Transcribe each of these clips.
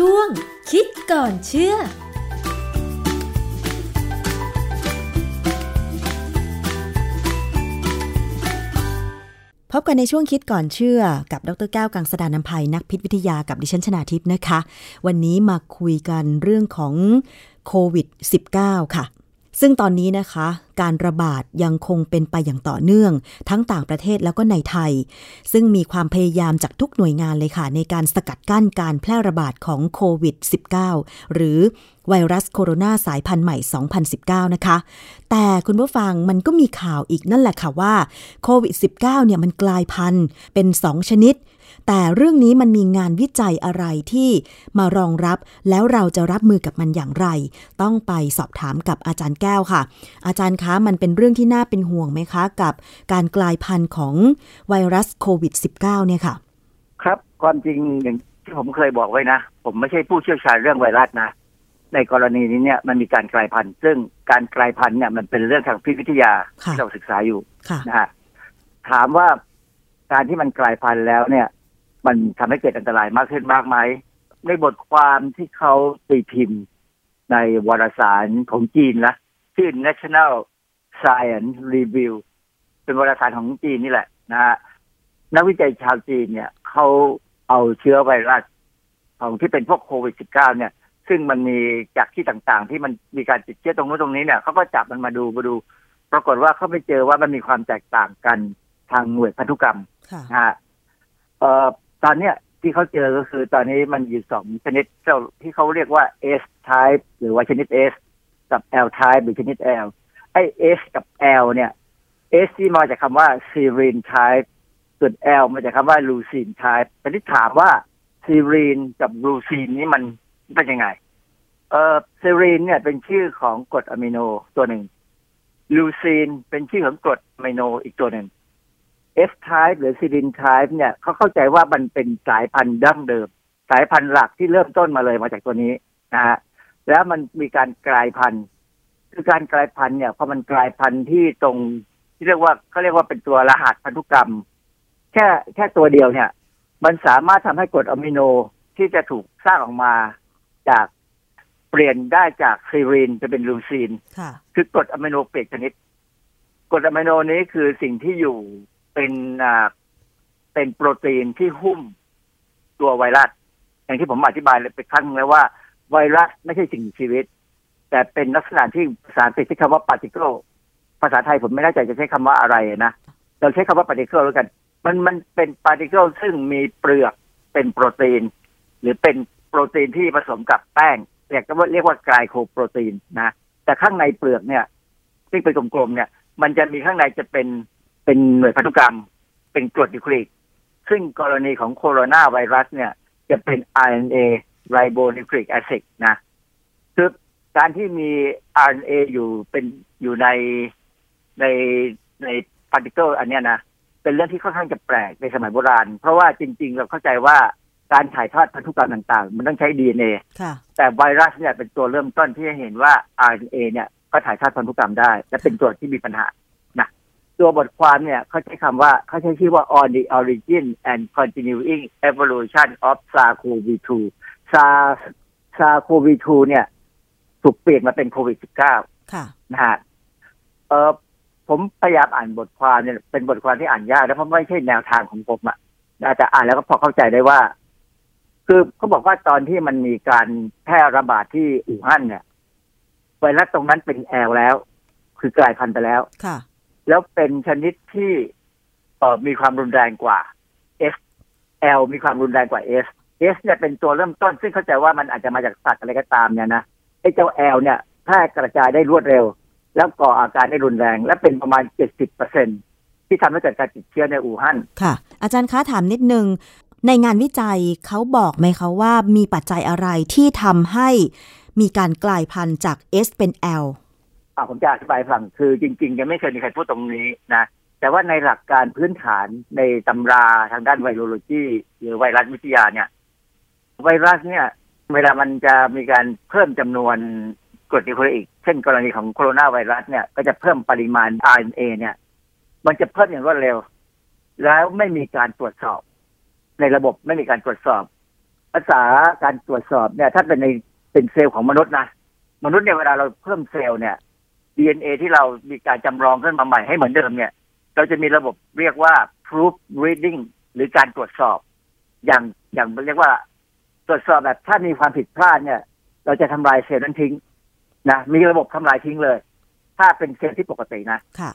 ช่วง คิดก่อนเชื่อพบกันในช่วงคิดก่อนเชื่อกับดรแก้วกังสดานนภัยนักพิษวิทยากับดิฉันชนาทิพย์นะคะ วันนี้มาคุยกันเรื่องของโควิด -19 ค่ะ ซึ่งตอนนี้นะคะ การระบาดยังคงเป็นไปอย่างต่อเนื่อง ทั้งต่างประเทศแล้วก็ในไทย ซึ่งมีความพยายามจากทุกหน่วยงานเลยค่ะ ในการสกัดกั้นการแพร่ระบาดของโควิด -19 หรือไวรัสโคโรนาสายพันธุ์ใหม่ 2019 นะคะ แต่คุณผู้ฟังมันก็มีข่าวอีกนั่นแหละค่ะว่าโควิด -19 เนี่ยมันกลายพันธุ์เป็น 2 ชนิด แต่เรื่องนี้มันมีงานวิจัยอะไรที่มารองรับ แล้วเราจะรับมือกับมันอย่างไร ต้องไปสอบถามกับอาจารย์แก้วค่ะ อาจารย์คะมันเป็นเรื่องที่น่าเป็นห่วงไหมคะ กับการกลายพันธุ์ของไวรัสโควิด -19 เนี่ยค่ะ ครับความจริงอย่างที่ผมเคยบอกไว้นะ ผมไม่ใช่ผู้เชี่ยวชาญเรื่องไวรัสนะ ในกรณีนี้เนี่ยมันมีการกลายพันธุ์ ซึ่งการกลายพันธุ์เนี่ยมันเป็นเรื่องทางพิษวิทยาค่ะที่เราศึกษาอยู่ค่ะนะฮะถามว่าการที่มันกลายพันธุ์แล้วเนี่ย มันทำให้เกิดอันตรายมากขึ้นมากไหมในบทความที่เขาตีพิมพ์ในวารสารของจีนนะชื่อ National Science Review เป็นวารสารของจีนนี่แหละนะฮะนักวิจัยชาวจีนเนี่ยเขาเอาเชื้อไวรัสของที่เป็นพวกโควิด -19 เนี่ย ซึ่งมันมีจากที่ต่างๆ ที่มันมีการติดเชื้อตรงนู้นตรงนี้เนี่ยเขาก็จับมันมาดูมาดู ปรากฏว่าเขาไม่เจอว่ามันมีความแตกต่างกันทางหน่วยพันธุกรรมค่ะนะฮะเอ่อ ตอนเนี้ยที่เขาเจอก็คือตอนนี้มันอยู่สองชนิดเจ้าที่เขาเรียกว่า S type หรือว่าชนิด S กับ L type หรือชนิด L ไอ้ S กับ L เนี่ย S ที่มาจากคำว่า serine type ส่วน L มาจากคำว่า leucine type แต่ที่ถามว่า serine กับ leucine นี่มันเป็นยังไง เออ serine เนี่ยเป็นชื่อของกรดอะมิโนตัวหนึ่ง leucine เป็นชื่อของกรดอะมิโนอีกตัวหนึ่ง F type หรือ serine type เนี่ยเขาเข้าใจว่ามันเป็นสายพันธุ์ดั้งเดิม สายพันธุ์หลักที่เริ่มต้นมาเลยมาจากตัวนี้นะฮะแล้วมันมีการกลายพันธุ์ คือการกลายพันธุ์เนี่ยพอมันกลายพันธุ์ที่ตรงที่เรียกว่าเขาเรียกว่าเป็นตัวรหัสพันธุกรรม แค่แค่ตัวเดียวเนี่ย มันสามารถทำให้กรดอะมิโนที่จะถูกสร้างออกมาจากเปลี่ยนได้จากซีรีนจะเป็นลูซีนค่ะคือกรดอะมิโนเปลี่ยนชนิดกรดอะมิโนนี้คือสิ่งที่อยู่ เป็นอ่าเป็นโปรตีนที่หุ้มตัวไวรัส อย่างที่ผมอธิบายไปครั้งแล้วว่า ไวรัสไม่ใช่สิ่งมีชีวิต แต่เป็นลักษณะที่ภาษาอังกฤษใช้คำว่า particle ภาษาไทยผมไม่แน่ใจจะใช้คำว่าอะไรนะเราใช้คำว่า particle แล้วกัน มันมันเป็น particle ซึ่งมีเปลือกเป็นโปรตีน หรือเป็นโปรตีนที่ผสมกับแป้งเรียกว่าเรียกว่าไกลโคโปรตีนนะ แต่ข้างในเปลือกเนี่ยที่เป็นกลมๆเนี่ย มันจะมีข้างในจะเป็น เป็นหน่วยพันธุกรรม เป็นกรดนิวคลีอิกซึ่งกรณีของโคโรนาไวรัสเนี่ย จะเป็น RNA ribonucleic acid นะคือการที่มี RNA อยู่เป็นอยู่ในในใน particle อันเนี้ยนะ เป็นเรื่องที่ค่อนข้างจะแปลกในสมัยโบราณ เพราะว่าจริง ๆ เราเข้าใจว่าการถ่ายทอดพันธุกรรมต่างๆ มันต้องใช้ DNA ค่ะแต่ไวรัสเนี่ยเป็นตัวเริ่มต้นที่จะเห็นว่า RNA เนี่ยก็ถ่ายทอดพันธุกรรมได้ และเป็นตัวที่มีปัญหานะ ตัวบทความเนี่ยเขาใช้คำว่าเขาใช้ชื่อว่า on the origin and continuing evolution of SARS-CoV-2 SARS SARS-CoV-2 เนี่ยถูกเปลี่ยนมาเป็นโควิด -19 ค่ะนะฮะเออผมพยายามอ่านบทความเนี่ยเป็นบทความที่อ่านยากแล้วเพราะไม่ใช่แนวทางของผมอะนะแต่อ่านแล้วก็พอเข้าใจได้ว่า คือเขาบอกว่าตอนที่มันมีการแพร่ระบาดที่อู่ฮั่นเนี่ยไวรัสตรงนั้นเป็นแอลแล้ว คือกลายพันธุ์ไปแล้วค่ะ แล้วเป็นชนิดที่เออมีความรุนแรงกว่า S L มีความรุนแรงกว่า S S เนี่ยเป็นตัวเริ่มต้น ซึ่งเข้าใจว่ามันอาจจะมาจากสัตว์อะไรก็ตามเนี่ยนะไอ้เจ้า L เนี่ยแพร่กระจายได้รวดเร็ว แล้วก่ออาการได้รุนแรง และเป็นประมาณ 70เปอร์เซ็นที่ทำให้เกิดการติดเชื้อในอู่ฮั่นค่ะ อาจารย์คะถามนิดนึง ในงานวิจัยเขาบอกไหมคะว่ามีปัจจัยอะไรที่ทำให้มีการกลายพันธุ์จาก S เป็น L อ่าผมจะอธิบายให้ฟังคือจริงๆยังไม่เคยมีใครพูดตรงนี้นะ แต่ว่าในหลักการพื้นฐานในตำราทางด้านไวโรโลจีหรือไวรัสวิทยาเนี่ย ไวรัสเนี่ย เวลามันจะมีการเพิ่มจำนวนกรดนิวคลีอิกเช่นกรณีของโคโรนาไวรัสเนี่ย ก็จะเพิ่มปริมาณ RNA เนี่ย มันจะเพิ่มอย่างรวดเร็ว แล้วไม่มีการตรวจสอบ ในระบบไม่มีการตรวจสอบ ภาษาการตรวจสอบเนี่ย ถ้าเป็นในเป็นเซลล์ของมนุษย์นะมนุษย์เนี่ยเวลาเราเพิ่มเซลล์เนี่ย DNA ที่เรามีการจำลองขึ้นมาใหม่ให้เหมือนเดิมเนี่ย เราจะมีระบบเรียกว่า proof reading หรือการตรวจสอบ อย่างอย่างเรียกว่า ตรวจสอบแบบถ้ามีความผิดพลาดเนี่ย เราจะทำลายเซลล์นั้นทิ้งนะมีระบบทำลายทิ้งเลย ถ้าเป็นเซลล์ที่ปกตินะค่ะ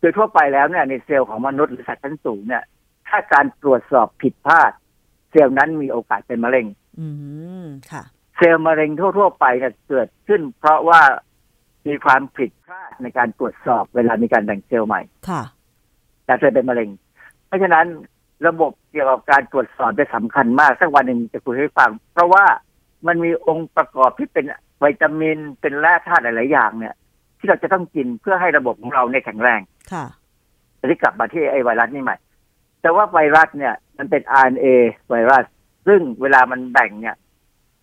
โดยทั่วไปแล้วเนี่ยในเซลล์ของมนุษย์หรือสัตว์ชั้นสูงเนี่ย ถ้าการตรวจสอบผิดพลาด เซลล์นั้นมีโอกาสเป็นมะเร็ง อืมค่ะ เซลล์มะเร็งทั่ว ๆ ไปเนี่ยเกิดขึ้น เพราะว่า มีความผิดพลาดในการตรวจสอบเวลามีการแบ่งเซลล์ใหม่ ค่ะ แต่เซลล์เป็นมะเร็ง เพราะฉะนั้นระบบเกี่ยวกับการตรวจสอบจะสำคัญมากสักวันหนึ่งจะคุยให้ฟัง เพราะว่ามันมีองค์ประกอบที่เป็นวิตามินเป็นแร่ธาตุหลาย ๆ อย่างเนี่ย ที่เราจะต้องกินเพื่อให้ระบบของเราเนี่ยแข็งแรงค่ะอันนี้กลับมาที่ไอ้ไวรัสนี่ใหม่ แต่ว่าไวรัสเนี่ย มันเป็น RNA ไวรัส ซึ่งเวลามันแบ่งเนี่ย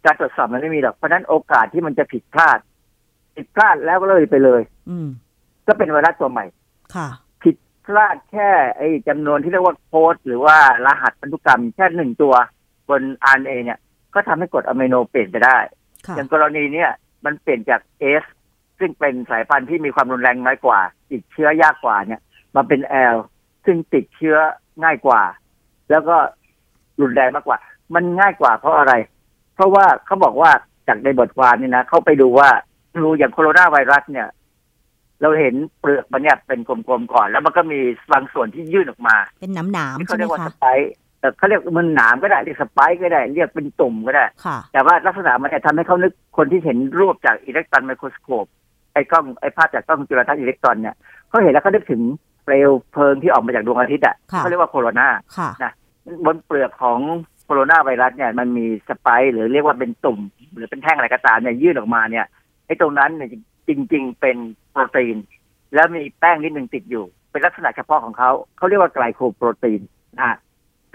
การตรวจสอบมันไม่มีหรอกเพราะฉะนั้นโอกาสที่มันจะผิดพลาด ผิดพลาดแล้วก็เลยไปเลย อืมก็เป็นไวรัสตัวใหม่ ค่ะ ผิดพลาดแค่ ไอ้จำนวนที่เรียกว่าโค้ดหรือว่ารหัสพันธุกรรมแค่หนึ่งตัวบน RNA เนี่ย ก็ทำให้กรดอะมิโนเปลี่ยนไปได้ค่ะอย่างกรณีเนี้ยมันเปลี่ยนจาก S ซึ่งเป็นสายพันธุ์ที่มีความรุนแรงน้อยกว่า ติดเชื้อยากกว่าเนี่ย มาเป็น L ซึ่งติดเชื้อง่ายกว่า แล้วก็รุนแรงมากกว่า มันง่ายกว่าเพราะอะไร เพราะว่าเขาบอกว่าจากในบทความนี่นะเขาไปดูว่า ดูอย่างโคโรนาไวรัสเนี่ย เราเห็นเปลือกมันเนี่ยเป็นกลมๆก่อน แล้วมันก็มีบางส่วนที่ยื่นออกมา เป็นน้ำหนามที่ใช่เขาไหมเรียกว่าสคะไปค์เอ่อเขาเรียกมันหนามก็ได้เรียกสไปค์ก็ได้ เรียกเป็นตุ่มก็ได้ค่ะแต่ว่าลักษณะมันเนี่ยทำให้เขานึกคนที่เห็นรูปจากอิเล็กตรอนไมโครสโคปไอ้กล้องไอ้ภาพจากกล้องจุลทรรศน์อิเล็กตรอนเนี่ยเขาเห็นแล้วเขานึกถึงเปลวเพลิงที่ออกมาจากดวงอาทิตย์อะค่ะเขาเรียกว่าโคโรนาค่ะบนเปลือกของโคโรนาไวรัสเนี่ยมันมีสไปค์หรือเรียกว่าเป็นตุ่ม หรือเป็นแท่งอะไรก็ตามเนี่ยยื่นออกมาเนี่ย ไอ้ตรงนั้นเนี่ยจริง ๆ เป็นโปรตีน แล้วมีแป้งนิดหนึ่งติดอยู่ เป็นลักษณะเฉพาะของเขา เขาเรียกว่าไกลโคโปรตีนนะฮะ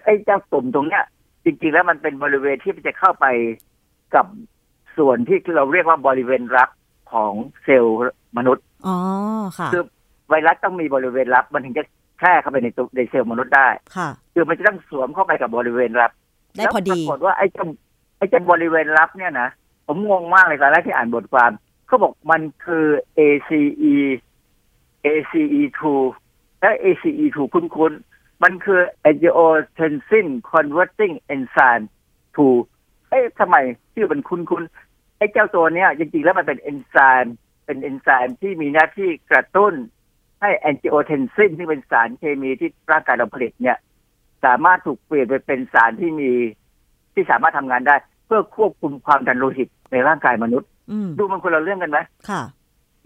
ไอ้เจ้าตุ่มตรงเนี้ย จริง ๆ แล้วมันเป็นบริเวณที่มันจะเข้าไปกับส่วนที่เราเรียกว่าบริเวณรับของเซลล์มนุษย์อ๋อค่ะคือไวรัสต้องมีบริเวณรับ มันถึงจะแพร่เข้าไปในตัวในเซลล์มนุษย์ได้ค่ะคือมันจะต้องสวมเข้าไปกับบริเวณรับ ได้พอดีแล้วปรากฏว่าไอ้เจ้าไอ้เจ้าบริเวณรับเนี่ยนะ ผมงงมากเลยตอนแรกที่อ่านบทความเขาบอกมันคือ ACE ACE2 และ ACE2 คุ้นๆ มันคือ angiotensin converting enzyme 2เอ๊ะทำไมชื่อมันคุ้นๆ ไอ้เจ้าตัวเนี้ยจริงๆ แล้วมันเป็นเอนไซม์เป็นเอนไซม์ที่มีหน้าที่กระตุ้นให้ angiotensin ที่เป็นสารเคมีที่ร่างกายเราผลิตเนี่ย สามารถถูกเปลี่ยนไปเป็นสารที่มีที่สามารถทำงานได้ เพื่อควบคุมความดันโลหิตในร่างกายมนุษย์อืมดูมันคนละเรื่องกันไหมค่ะ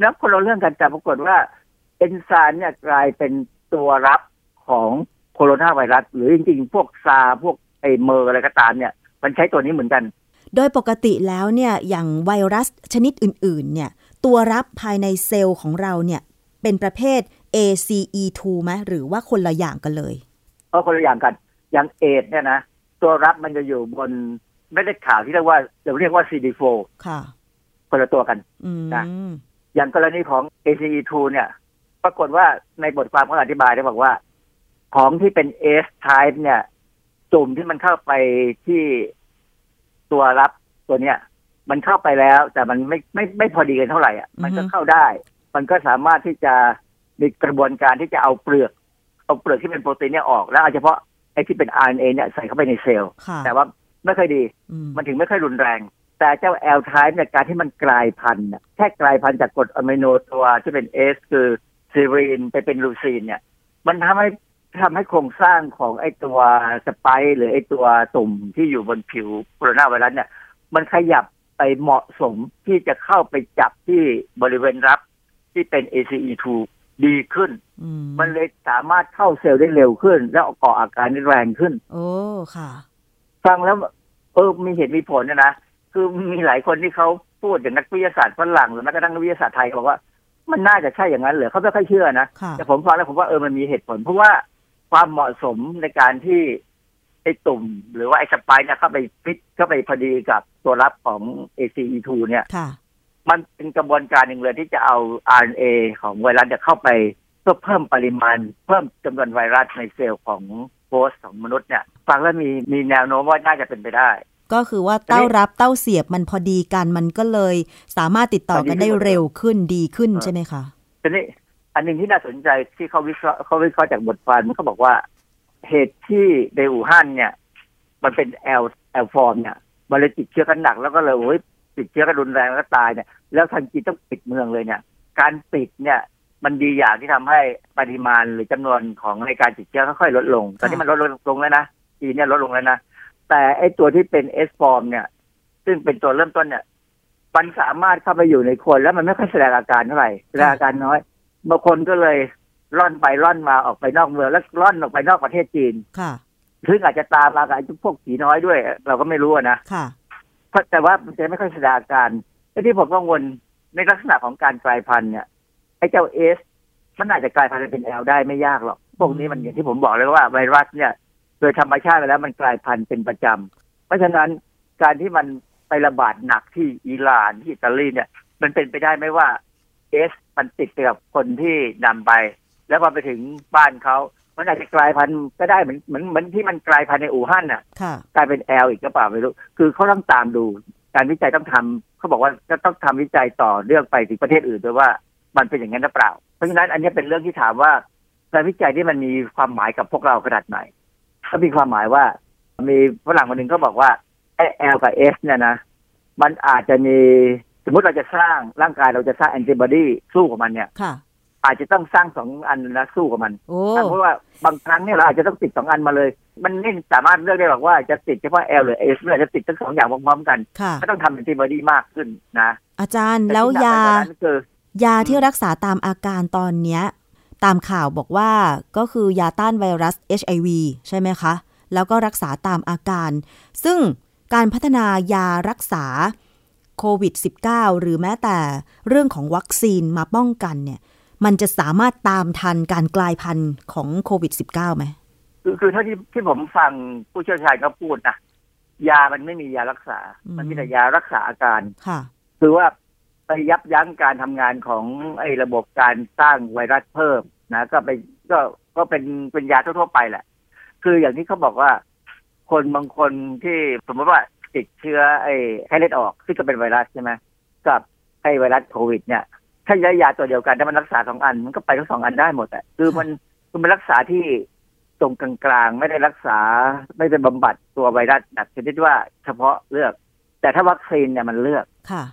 นะคนละเรื่องกันแต่ปรากฏว่าเอนไซม์เนี่ยกลายเป็นตัวรับของโคโรนาไวรัส หรือจริงๆ พวกซาร์พวกไอเมอร์อะไรก็ตามเนี่ย มันใช้ตัวนี้เหมือนกัน โดยปกติแล้วเนี่ยอย่างไวรัสชนิดอื่น ๆ เนี่ย ตัวรับภายในเซลล์ของเราเนี่ย เป็นประเภท ACE2 ไหมหรือว่าคนละอย่างกันเลยเพราะคนละอย่างกันอย่างเอดส์เนี่ยนะ ตัวรับมันจะอยู่บน เม็ดเลือดขาวที่เรียกว่าเราเรียกว่า CD4 ค่ะ คนละตัวกันอืมนะอย่างกรณีของ ACE2 เนี่ย ปรากฏว่าในบทความเขาอธิบายได้บอกว่า ของที่เป็น S type เนี่ย จุ่มที่มันเข้าไปที่ตัวรับตัวเนี้ยมันเข้าไปแล้ว แต่มันไม่ไม่ไม่พอดีกันเท่าไหร่อะมันก็เข้าได้ มันก็สามารถที่จะมีกระบวนการที่จะเอาเปลือก เอาเปลือกที่เป็นโปรตีนเนี่ยออก แล้วเอาเฉพาะไอ้ที่เป็น RNA เนี่ยใส่เข้าไปในเซลล์ค่ะแต่ว่า ไม่ค่อยดีอืมมันถึงไม่ค่อยรุนแรง แต่เจ้า L type เนี่ยการที่มันกลายพันธุ์น่ะแค่กลายพันธุ์จากกรดอะมิโนตัวที่เป็น S คือซีรีนไปเป็นลูซีนเนี่ย มันทำให้ทำให้โครงสร้างของไอ้ตัวสไปค์หรือไอ้ตัวตุ่มที่อยู่บนผิวโคโรนาไวรัสเนี่ย มันขยับไปเหมาะสมที่จะเข้าไปจับที่บริเวณรับที่เป็น ACE2 ดีขึ้นอืมมันเลยสามารถเข้าเซลล์ได้เร็วขึ้น แล้วก่ออาการได้แรงขึ้น โอ้ ค่ะ ฟังแล้วเออมีเหตุมีผลเนยนะคือมีหลายคนที่เขาพูดอย่างนักวิทยาศาสตร์ฝรั่งหรือแม้กระทั่งนักวิทยาศาสตร์ไทยบอกว่า มันน่าจะใช่อย่างนั้นเหรอเขาไม่ค่อยเชื่อนะค่ะแต่ผมฟังแล้วผมว่าเออมันมีเหตุผล เพราะว่าความเหมาะสมในการที่ไอ้ตุ่ม หรือว่าไอ้ spike เนี่ยเข้าไปฟิตเข้าไปพอดีกับตัวรับของ ACE2 เนี่ยค่ะมันเป็นกระบวนการหนึ่งเลยที่จะเอา RNA ของไวรัสเนี่ยเข้าไปเพื่อเพิ่มปริมาณ เพิ่มจำนวนไวรัสในเซลล์ของ host ของมนุษย์เนี่ยฟังแล้วมีมีแนวโน้มว่าน่าจะเป็นไปได้ ก็คือว่าเต้ารับเต้าเสียบมันพอดีกันมันก็เลย สามารถติดต่อกันได้เร็วขึ้นดีขึ้นใช่ไหมคะทีนี้อันหนึ่งที่น่าสนใจที่เขาวิเคราะห์เขาวิเคราะห์จากบทความมันเขาบอกว่าเหตุที่ในอู่ฮั่นเนี่ย มันเป็น L L form เนี่ยมันเลยติดเชื้อกันหนักแล้วก็เลยโอ้ยติดเชื้อกันรุนแรงแล้วก็ตายเนี่ย แล้วทันทีต้องปิดเมืองเลยเนี่ย การปิดเนี่ย มันดีอย่างที่ทำให้ปริมาณหรือจำนวนของในการติดเชื้อค่อยๆลดลง ตอนนี้มันลดลงลงแล้วนะจีนเนี่ยลดลงแล้วนะ แต่ไอตัวที่เป็นเอสฟอร์มเนี่ย ซึ่งเป็นตัวเริ่มต้นเนี่ยมันสามารถเข้าไปอยู่ในคนแล้วมันไม่ค่อยแสดงอาการเท่าไหร่แสดงอาการน้อยบางคนก็เลยร่อนไปร่อนมาออกไปนอกเมืองแล้วร่อนออกไปนอกประเทศจีนค่ะซึ่งอาจจะตามมากับไอ้พวกผีน้อยด้วย เราก็ไม่รู้อะนะค่ะเพราะแต่ว่ามันจะไม่ค่อยแสดงอาการและที่ผมกังวลในลักษณะของการกลายพันธุ์เนี่ย ไอ้เจ้าเอสมันอาจจะกลายพันธุ์เป็นแอลได้ไม่ยากหรอกพวกนี้มันอย่างที่ผมบอกเลยว่าไวรัสเนี่ย โดยธรรมชาติไปแล้วมันกลายพันธุ์เป็นประจำเพราะฉะนั้นการที่มันไประบาดหนักที่อิหร่านที่อิตาลีเนี่ย มันเป็นไปได้ไหมว่าเอสมันติดไปกับคนที่นำไป แล้วพอไปถึงบ้านเขามันอาจจะกลายพันธุ์ก็ได้เหมือนเหมือนเหมือนที่มันกลายพันธุ์ในอู่ฮั่นน่ะค่ะกลายเป็นแอลอีกก็เปล่าไม่รู้ คือเขาต้องตามดู การวิจัยต้องทำเขาบอกว่าจะต้องทำวิจัยต่อเรื่องไปถึงประเทศอื่นด้วยว่า มันเป็นอย่างนั้นหรือเปล่า เพราะฉะนั้นอันนี้เป็นเรื่องที่ถามว่าการวิจัยที่มันมีความหมายกับพวกเราขนาดไหนก็มีความหมายว่ามีฝรั่งคนหนึ่งก็บอกว่าไอ้แอลกับเอสเนี่ยนะ มันอาจจะมีสมมติเราจะสร้างร่างกายเราจะสร้างแอนติบอดีสู้กับมันเนี่ยค่ะอาจจะต้องสร้างสองอันนะสู้กับมันโอ้เพราะว่าบางครั้งเนี่ยเราอาจจะต้องติดสองอันมาเลย มันไม่สามารถเลือกได้หรอกว่าจะติดเฉพาะ L หรือ S หรืออาจจะติดทั้งสองอย่างพร้อมๆกันค่ะก็ต้องทำแอนติบอดีมากขึ้นนะ อาจารย์ต่แล้วที่หนักยาไปกว่านั้นคือ ยาที่รักษาตามอาการตอนเนี้ยตามข่าวบอกว่าก็คือยาต้านไวรัส HIV ใช่ไหมคะ แล้วก็รักษาตามอาการ ซึ่งการพัฒนายารักษาโควิด -19 หรือแม้แต่เรื่องของวัคซีนมาป้องกันเนี่ย มันจะสามารถตามทันการกลายพันธุ์ของโควิด -19 ไหมคือคือเท่าที่ที่ผมฟังผู้เชี่ยวชาญเขาพูดนะยามันไม่มียารักษาอืมมันมีแต่ยารักษาอาการ ค่ะ คือว่าไป ยับยั้งการทำงานของไอ้ระบบการสร้างไวรัสเพิ่มนะก็ไปก็ก็เป็นเป็นยาทั่วๆไปแหละ คืออย่างที่เขาบอกว่า คนบางคนที่สมมติว่าติดเชื้อไอ้ไข้เลือดออกซึ่งก็เป็นไวรัสใช่ไหมกับไอ้ไวรัสโควิด เนี่ย ถ้าใช้ยาตัวเดียวกันถ้ามันรักษาสองอัน มันก็ไปทั้งสองอันได้หมดแต่คือมันคือมันรักษาที่ตรงกลางๆ ไม่ได้รักษาไม่ได้บำบัดตัวไวรัสแบบชนิดว่าเฉพาะเลือก แต่ถ้าวัคซีนเนี่ยมันเลือกค่ะ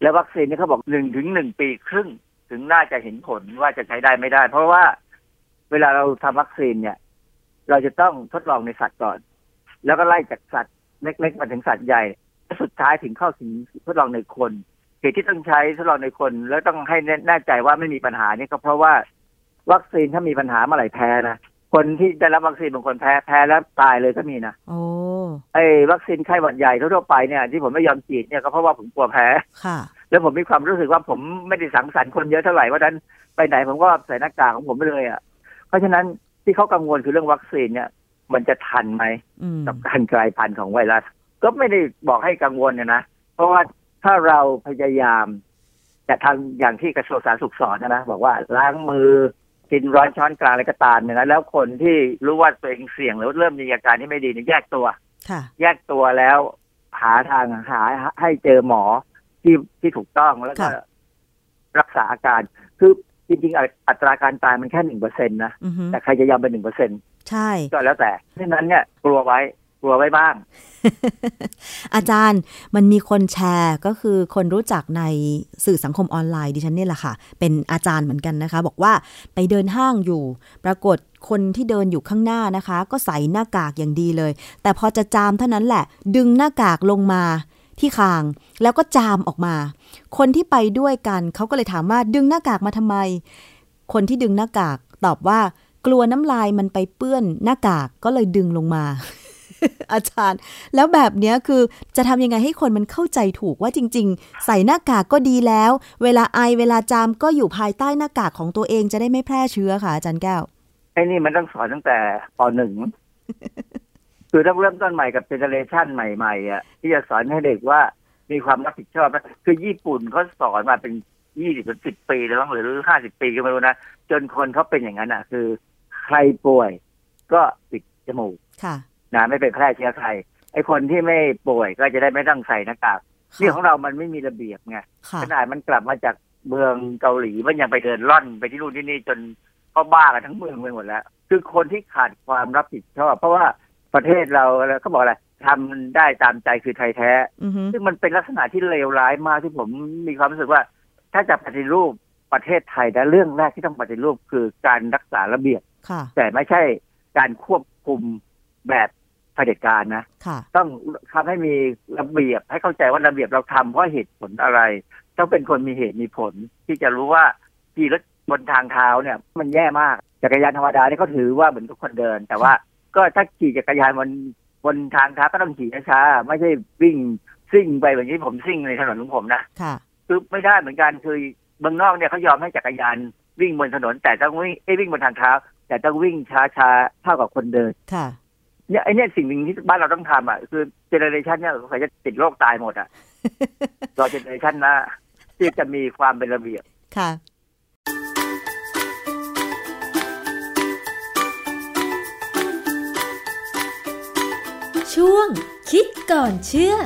แล้ววัคซีนนี่เขาบอกหนึ่งถึงหนึ่งปีครึ่ง ถึงน่าจะเห็นผลว่าจะใช้ได้ไม่ได้ เพราะว่าเวลาเราทำวัคซีนเนี่ย เราจะต้องทดลองในสัตว์ก่อน แล้วก็ไล่จากสัตว์เล็กๆมาถึงสัตว์ใหญ่สุดท้ายถึงเข้าถึงทดลองในคนเหตุที่ต้องใช้ทดลองในคน แล้วต้องให้แน่ใจว่าไม่มีปัญหานี่ก็เพราะว่า วัคซีนถ้ามีปัญหาเมื่อไหร่แพ้นะ คนที่ได้รับวัคซีนบางคนแพ้แพ้แล้วตายเลยก็มีนะโอ้ไอ้วัคซีนไข้หวัดใหญ่ทั่วๆไปเนี่ยที่ผมไม่ยอมฉีดเนี่ยก็เพราะว่าผมกลัวแพ้ค่ะ แล้วผมมีความรู้สึกว่าผมไม่ได้สังสรรค์คนเยอะเท่าไหร่ว่าะฉะนั้นไปไหนผมก็ใส่หน้ากากของผมไปเลยอะเพราะฉะนั้นที่เขากังวลคือเรื่องวัคซีนเนี่ย มันจะทันไหมอืมกับการกลายพันธุ์ของไวรัส ก็ไม่ได้บอกให้กังวลเนี่ยนะเพราะว่าถ้าเราพยายามจะทำอย่างที่กระทรวงสาธารณสุขสอนนะนะบอกว่าล้างมือ กินร้อนช้อนกลางอะไรก็ตามเนี่ยนะแล้วคนที่รู้ว่าตัวเองเสี่ยงหรือเริ่มมีอาการที่ไม่ดีเนี่ยแยกตัวค่ะแยกตัวแล้ว หาทางหาให้เจอหมอที่ที่ถูกต้องแล้วก็ค่ะรักษาอาการ คือจริงๆอัอัตราการตายมันแค่หนึ่งเปอร์เซ็นต์นะอือฮึแต่ใครจะยอมเป็นหนึ่งเปอร์เซ็นต์ใช่ ก็แล้วแต่ดังนั้นเนี่ยกลัวไว้ กลัวไว้บ้าง อาจารย์มันมีคนแชร์ก็คือคนรู้จักในสื่อสังคมออนไลน์ดิฉันเนี่ยแหละค่ะ เป็นอาจารย์เหมือนกันนะคะ บอกว่าไปเดินห้างอยู่ ปรากฏคนที่เดินอยู่ข้างหน้านะคะ ก็ใส่หน้ากากอย่างดีเลย แต่พอจะจามเท่านั้นแหละ ดึงหน้ากากลงมาที่คางแล้วก็จามออกมา คนที่ไปด้วยกันเขาก็เลยถามว่าดึงหน้ากากมาทำไม คนที่ดึงหน้ากากตอบว่ากลัวน้ำลายมันไปเปื้อนหน้ากากก็เลยดึงลงมา อาจารย์ แล้วแบบเนี้ยคือจะทำยังไงให้คนมันเข้าใจถูกว่าจริง ๆ ใส่หน้ากากก็ดีแล้ว เวลาไอเวลาจามก็อยู่ภายใต้หน้ากากของตัวเองจะได้ไม่แพร่เชื้อค่ะอาจารย์แก้วไอ้นี่มันต้องสอนตั้งแต่ปหนึ่งคือต้องเริ่มต้นใหม่กับเจเนเรชันใหม่ๆอะที่จะสอนให้เด็กว่ามีความรับผิดชอบนะคือญี่ปุ่นเขาสอนมาเป็นยี่สิบถึงสิบปีแล้วมั้งหรือห้าสิบปีก็ไม่รู้นะ จนคนเขาเป็นอย่างนั้นอะ คือ ใครป่วยก็ปิดจมูกค่ะ นะไม่ไปแพร่เชื้อใครไอ้คนที่ไม่ป่วยก็จะได้ไม่ต้องใส่หน้ากากที่ของเรามันไม่มีระเบียบไงค่ะขนาดมันกลับมาจากเมืองเกาหลีมันยังไปเดินล่อนไปที่นู่นที่นี่จนเขาบ้ากันทั้งเมืองไปหมดแล้ว คือคนที่ขาดความรับผิดชอบ เพราะว่าประเทศเราเขาบอกอะไรทำได้ตามใจคือไทยแท้อือฮึซึ่งมันเป็นลักษณะที่เลวร้ายมากที่ผมมีความรู้สึกว่า ถ้าจะปฏิรูปประเทศไทยนะเรื่องแรกที่ต้องปฏิรูปคือการรักษาระเบียบค่ะแต่ไม่ใช่การควบคุมแบบเผด็จการนะค่ะต้องทำให้มีระเบียบให้เข้าใจว่าระเบียบเราทำเพราะเหตุผลอะไร ต้องเป็นคนมีเหตุมีผล ที่จะรู้ว่าขี่รถบนทางเท้าเนี่ย มันแย่มากจักรยานธรรมดาเนี่ยเขาถือว่าเหมือนกับคนเดิน แต่ว่าก็ถ้าขี่จักรยานบนบนทางเท้าก็ต้องขี่ช้าๆไม่ใช่วิ่งซิ่งไปแบบนี้ผมซิ่งในถนนของผมนะค่ะคือไม่ได้เหมือนกันคือเมืองนอกเนี่ยเขายอมให้จักรยานวิ่งบนถนน แต่ต้องวิ่งเอ้ยวิ่งบนทางเท้าแต่ต้องวิ่งช้าๆเท่ากับคนเดินค่ะ เนี่ยไอเนี่ยสิ่งหนึ่งที่บ้านเราต้องทำอะคือ generation เนี่ยเขาจะติดโรคตายหมดอะรอ generation หนะที่จะมีความเป็นระเบียบค่ะ ช่วงคิดก่อนเชื่อ